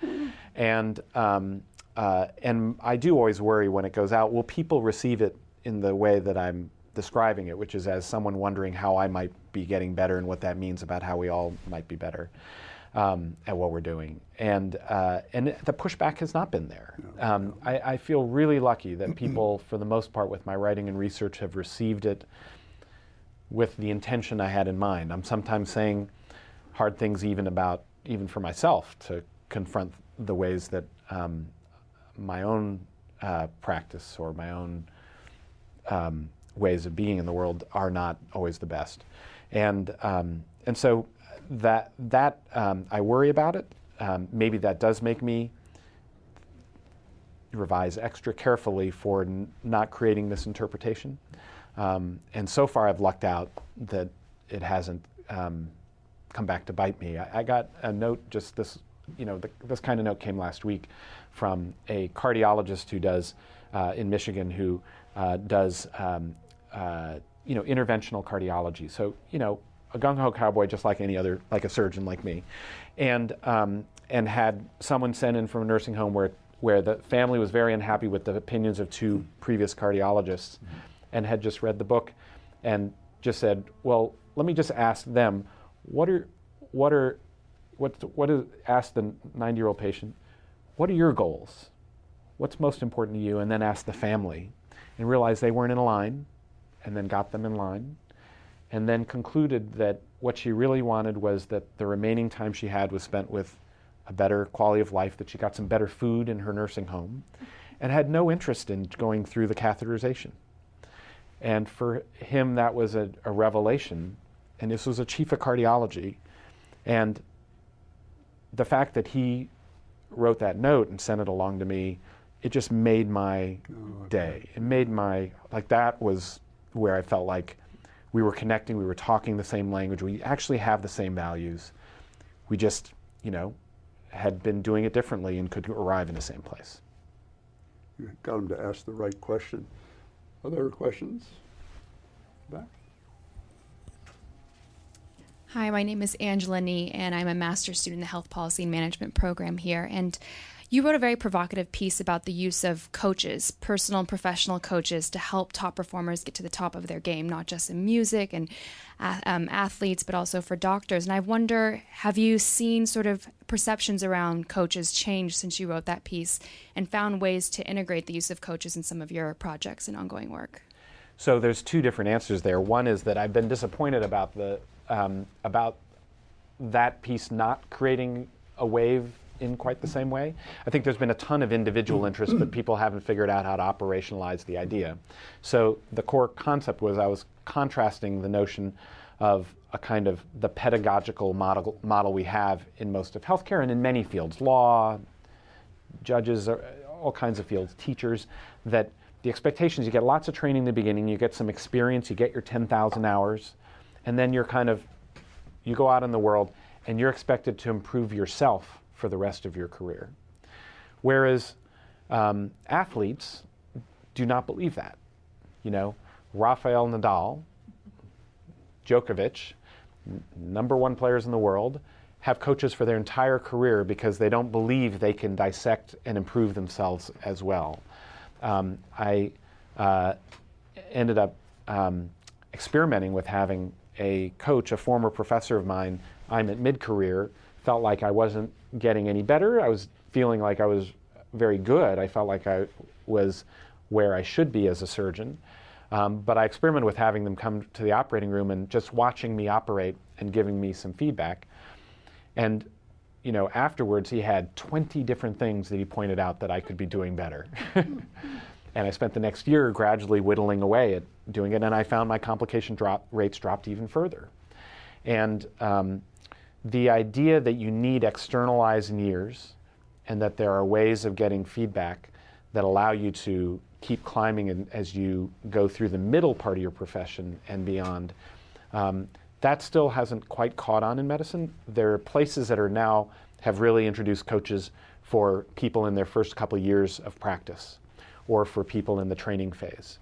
And, um, uh, and I do always worry when it goes out, will people receive it in the way that I'm describing it, which is as someone wondering how I might be getting better and what that means about how we all might be better um, at what we're doing. And, uh, and the pushback has not been there. Um, I, I, feel really lucky that people, for the most part, with my writing and research, have received it with the intention I had in mind. I'm sometimes saying hard things even about, even for myself, to confront the ways that um, my own uh, practice or my own um, ways of being in the world are not always the best. And, um, and so that, that um, I worry about it. Um, maybe that does make me revise extra carefully for not creating misinterpretation. Um, and so far, I've lucked out that it hasn't um, come back to bite me. I, I, got a note just this, you know, the, this kind of note came last week from a cardiologist who does uh, in Michigan who uh, does um, uh, you know interventional cardiology. So you know a gung ho cowboy just like any other like a surgeon like me, and um, and had someone sent in from a nursing home where where the family was very unhappy with the opinions of two previous cardiologists, mm-hmm. and had just read the book, and just said, well, let me just ask them, what are what are what what is ask the 90 year old patient, what are your goals? What's most important to you? And then ask the family, and realize they weren't in line and then got them in line, and then concluded that what she really wanted was that the remaining time she had was spent with a better quality of life, that she got some better food in her nursing home, and had no interest in going through the catheterization. And for him, that was a, a revelation. And this was a chief of cardiology. And the fact that he wrote that note and sent it along to me, it just made my oh, day. It made my, like, that was where I felt like we were connecting, we were talking the same language, we actually have the same values. We just, you know, had been doing it differently and could arrive in the same place. You got him to ask the right question. Other questions? Back. Hi, my name is Angela Nee, and I'm a master's student in the Health Policy and Management program here. And you wrote a very provocative piece about the use of coaches, personal and professional coaches, to help top performers get to the top of their game, not just in music and um, athletes, but also for doctors. And I wonder have you seen sort of perceptions around coaches change since you wrote that piece and found ways to integrate the use of coaches in some of your projects and ongoing work? So there's two different answers there. One is that I've been disappointed about the um, about that piece not creating a wave in quite the same way. I think there's been a ton of individual interest, but people haven't figured out how to operationalize the idea. So the core concept was I was contrasting the notion of a kind of the pedagogical model, model we have in most of healthcare and in many fields, law, judges, all kinds of fields, teachers, that the expectations you get lots of training in the beginning, you get some experience, you get your 10,000 hours, and then you're kind of, you go out in the world and you're expected to improve yourself for the rest of your career. Whereas um, athletes do not believe that. You know, Rafael Nadal, Djokovic, number one players in the world, have coaches for their entire career because they don't believe they can dissect and improve themselves as well. Um, I uh, ended up um, experimenting with having a coach, a former professor of mine. I'm at mid career, felt like I wasn't getting any better. I was feeling like I was very good. I felt like I was where I should be as a surgeon. Um, but I experimented with having them come to the operating room and just watching me operate and giving me some feedback. And you know, afterwards he had 20 different things that he pointed out that I could be doing better. and I spent the next year gradually whittling away at doing it, and I found my complication drop rates dropped even further. And um, the idea that you need external eyes and ears and that there are ways of getting feedback that allow you to keep climbing as you go through the middle part of your profession and beyond Um, that still hasn't quite caught on in medicine. There are places that are now have really introduced coaches for people in their first couple years of practice or for people in the training phase.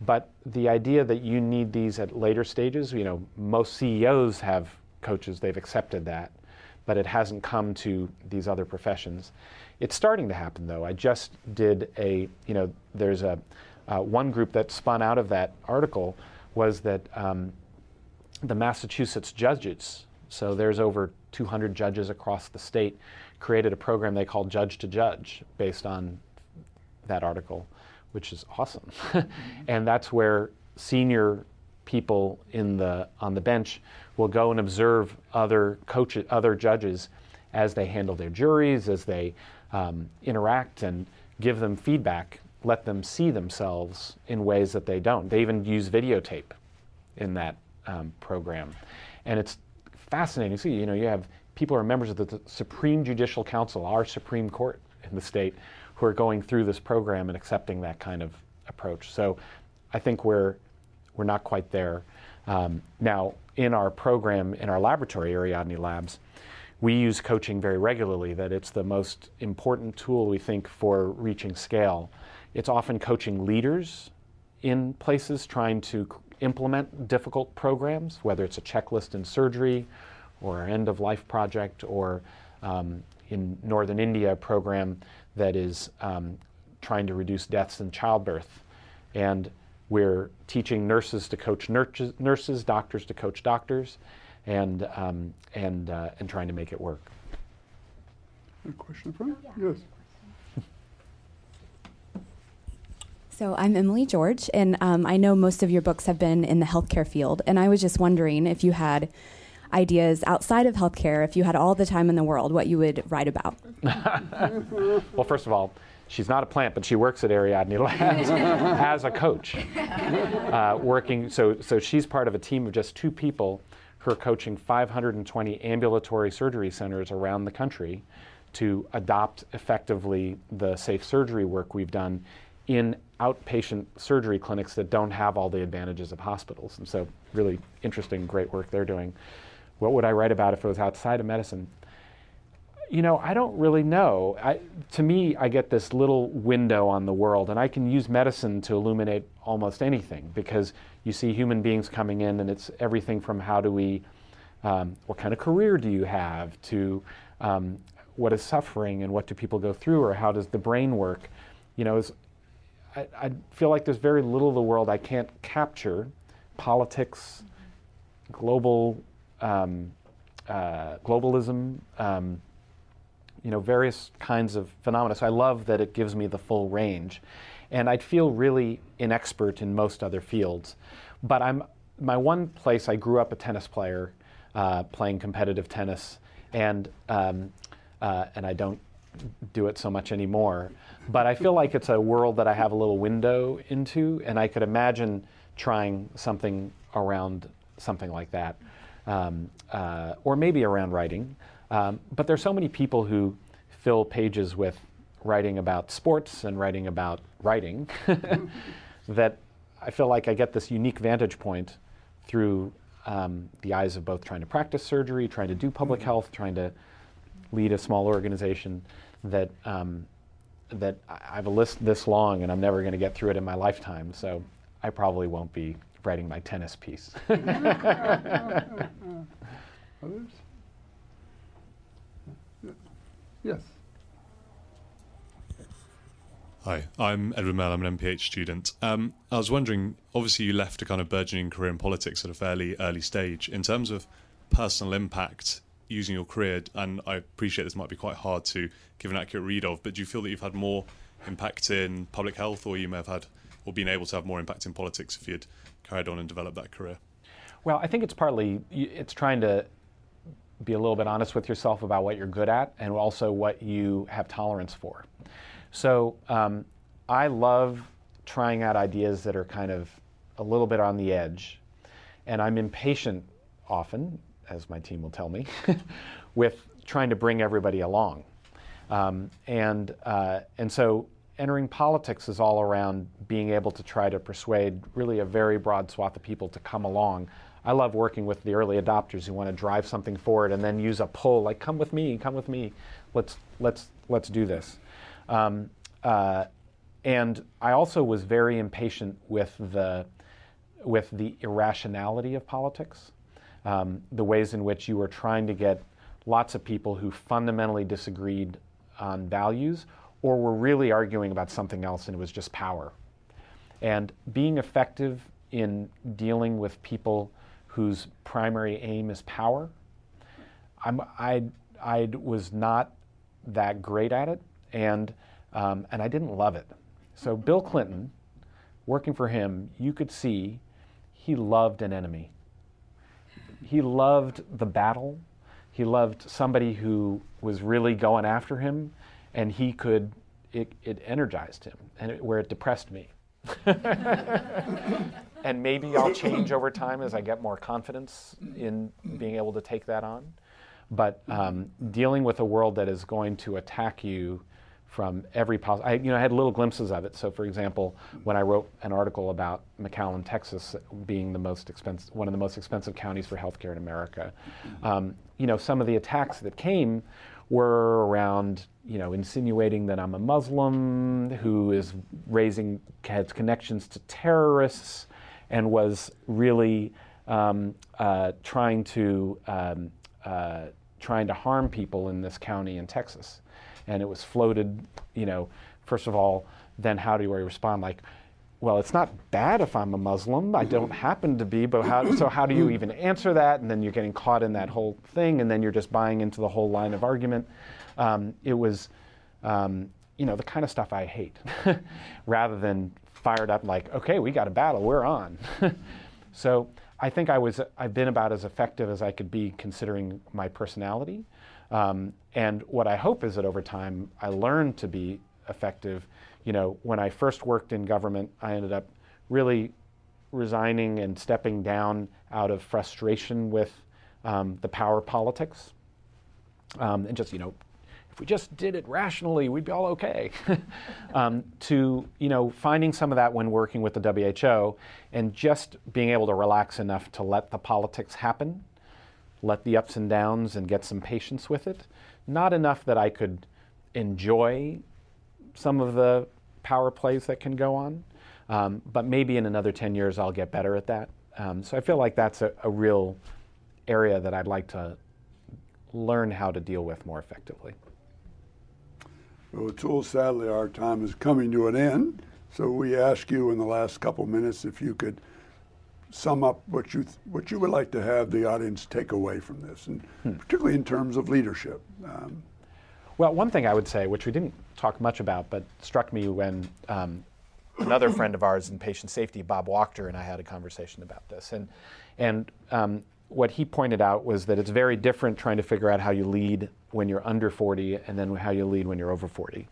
But the idea that you need these at later stages, you know, most CEOs have coaches, they've accepted that, but it hasn't come to these other professions. It's starting to happen though. I just did a, you know, there's a uh, one group that spun out of that article was that um, the Massachusetts judges, so there's over 200 judges across the state, created a program they call Judge to Judge based on that article, which is awesome. and that's where senior people in the on the bench will go and observe other coaches, other judges as they handle their juries, as they um, interact and give them feedback, let them see themselves in ways that they don't. They even use videotape in that um, program, and it's fascinating to see. You know, you have people who are members of the Supreme Judicial Council, our Supreme Court in the state, who are going through this program and accepting that kind of approach. So I think we're, we're not quite there. Um, now, in our program, in our laboratory, Ariadne Labs, we use coaching very regularly, that it's the most important tool we think for reaching scale. It's often coaching leaders in places trying to implement difficult programs, whether it's a checklist in surgery or an end of life project or um, in northern India, program that is um, trying to reduce deaths in childbirth. And we're teaching nurses to coach nurses, nurses doctors to coach doctors, and, um, and, uh, and trying to make it work. A question from? Yes. So I'm Emily George, and um, I know most of your books have been in the healthcare field. And I was just wondering if you had ideas outside of healthcare, if you had all the time in the world, what you would write about. well, first of all, she's not a plant, but she works at Ariadne Labs as a coach, uh, working. So, so she's part of a team of just two people who are coaching 520 ambulatory surgery centers around the country to adopt effectively the safe surgery work we've done in outpatient surgery clinics that don't have all the advantages of hospitals. And so, really interesting, great work they're doing. What would I write about if it was outside of medicine? You know, I don't really know. I, to me, I get this little window on the world, and I can use medicine to illuminate almost anything because you see human beings coming in, and it's everything from how do we, um, what kind of career do you have, to um, what is suffering and what do people go through, or how does the brain work. You know, I, I feel like there's very little of the world I can't capture politics, global um, uh, globalism, um, you know, various kinds of phenomena. So I love that it gives me the full range. And I'd feel really inexpert in most other fields. But I'm, my one place, I grew up a tennis player, uh, playing competitive tennis, and, um, uh, and I don't do it so much anymore. But I feel like it's a world that I have a little window into, and I could imagine trying something around something like that um, uh, or maybe around writing. Um, but there's so many people who fill pages with writing about sports and writing about writing that I feel like I get this unique vantage point through um, the eyes of both trying to practice surgery, trying to do public mm-hmm. health, trying to lead a small organization that um, that I have a list this long and I'm never going to get through it in my lifetime. So I probably won't be writing my tennis piece. Others? Yes. Hi, I'm Edward Mell. I'm an MPH student. Um, I was wondering, obviously, you left a kind of burgeoning career in politics at a fairly early stage. In terms of personal impact using your career, and I appreciate this might be quite hard to give an accurate read of, but do you feel that you've had more impact in public health, or you may have had, or been able to have more impact in politics if you'd carried on and developed that career? Well, I think it's partly it's trying to be a little bit honest with yourself about what you're good at and also what you have tolerance for. So um, I love trying out ideas that are kind of a little bit on the edge, and I'm impatient often, as my team will tell me, with trying to bring everybody along. Um, and uh, and so entering politics is all around being able to try to persuade really a very broad swath of people to come along. I love working with the early adopters who want to drive something forward and then use a pull, like "Come with me, come with me, let's let's let's do this." Um, uh, and I also was very impatient with the with the irrationality of politics, um, the ways in which you were trying to get lots of people who fundamentally disagreed on values or were really arguing about something else and it was just power. And being effective in dealing with people whose primary aim is power, I'm, I, I was not that great at it, and, um, and I didn't love it. So, Bill Clinton, working for him, you could see he loved an enemy. He loved the battle. He loved somebody who was really going after him, and he could, it, it energized him, and it, where it depressed me. and maybe I'll change over time as I get more confidence in being able to take that on. But um, dealing with a world that is going to attack you from every possible. I, you know, I had little glimpses of it. So, for example, when I wrote an article about McAllen, Texas, being the most expensive, one of the most expensive counties for healthcare in America, um, you know, some of the attacks that came were around, you know, insinuating that I'm a Muslim who is raising has connections to terrorists, and was really um, uh, trying to um, uh, trying to harm people in this county in Texas and it was floated, you know, first of all, then how do I respond? Like, well, it's not bad if I'm a Muslim. I don't happen to be, but how, so how do you even answer that? And then you're getting caught in that whole thing, and then you're just buying into the whole line of argument. Um, it was, um, you know, the kind of stuff I hate, rather than fired up like, okay, we got a battle, we're on. so I think I was, I've been about as effective as I could be considering my personality. Um, and what I hope is that over time I learn to be effective. You know, when I first worked in government, I ended up really resigning and stepping down out of frustration with um, the power politics. Um, and just, you know, if we just did it rationally, we'd be all okay. um, to, you know, finding some of that when working with the WHO and just being able to relax enough to let the politics happen let the ups and downs and get some patience with it. Not enough that I could enjoy some of the power plays that can go on, um, but maybe in another 10 years I'll get better at that. Um, so I feel like that's a, a real area that I'd like to learn how to deal with more effectively. Well, Atul, sadly, our time is coming to an end. So we ask you in the last couple minutes if you could sum up what you th- what you would like to have the audience take away from this, and hmm. particularly in terms of leadership. Um, well, one thing I would say, which we didn't talk much about, but struck me when um, another friend of ours in patient safety, Bob Wachter, and I had a conversation about this, and and um, what he pointed out was that it's very different trying to figure out how you lead when you're under 40 and then how you lead when you're over 40.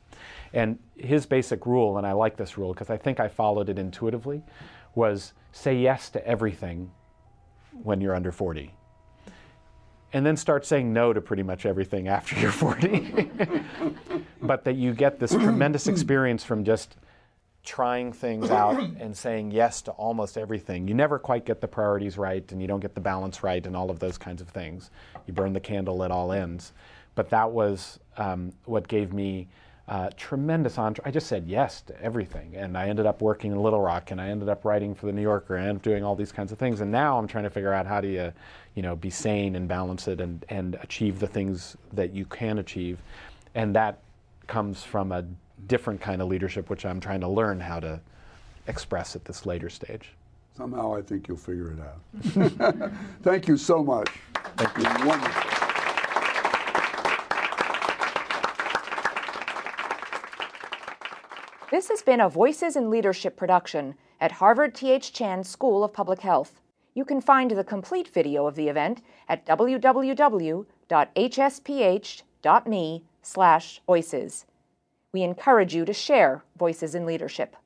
And his basic rule, and I like this rule because I think I followed it intuitively, was say yes to everything when you're under 40 and then start saying no to pretty much everything after you're 40. but that you get this tremendous experience from just trying things out and saying yes to almost everything. You never quite get the priorities right and you don't get the balance right and all of those kinds of things. You burn the candle at all ends. But that was um, what gave me uh, tremendous entre- I just said yes to everything, and I ended up working in Little Rock, and I ended up writing for the New Yorker, and doing all these kinds of things. And now I'm trying to figure out how do you, you know, be sane and balance it, and and achieve the things that you can achieve, and that comes from a different kind of leadership, which I'm trying to learn how to express at this later stage. Somehow, I think you'll figure it out. Thank you so much. Thank you. Wonderful. This has been a Voices in Leadership production at Harvard T.H. Chan School of Public Health. You can find the complete video of the event at www.hsph.me/voices. We encourage you to share Voices in Leadership.